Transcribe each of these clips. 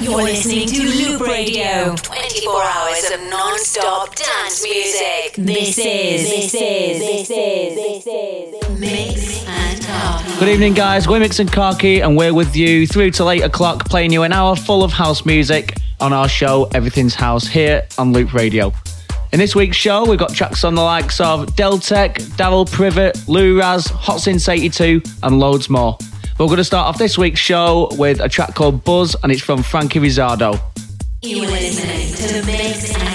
You're listening to Loop Radio. 24 hours of non-stop dance music. This is, this is, this is, this is Mix and Khaki. Good evening, guys. We're Mix and Khaki, and we're with you through till 8 o'clock, playing you an hour full of house music on our show, Everything's House, here on Loop Radio. In this week's show, we've got tracks on the likes of Deltek, Daryl Privet, Lou Raz, Hot Since 82, and loads more. We're going to start off this week's show with a track called Buzz, and it's from Frankie Rizardo. You're listening to the Mix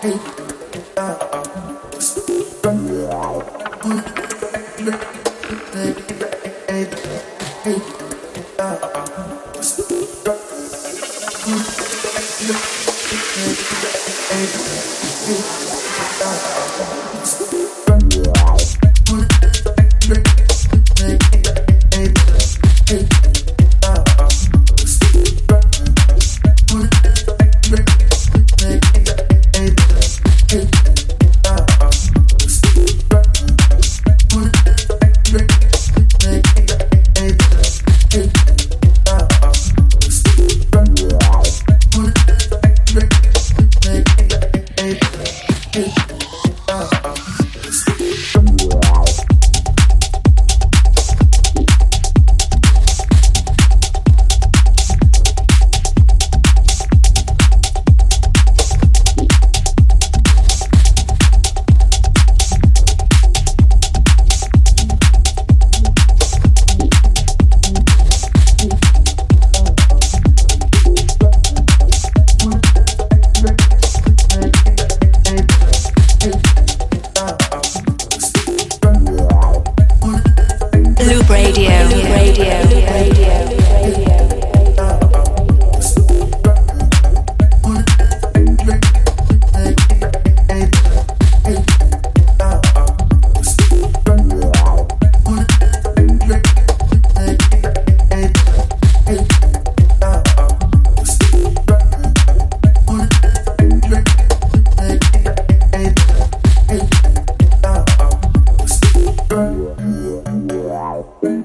Hey. Thank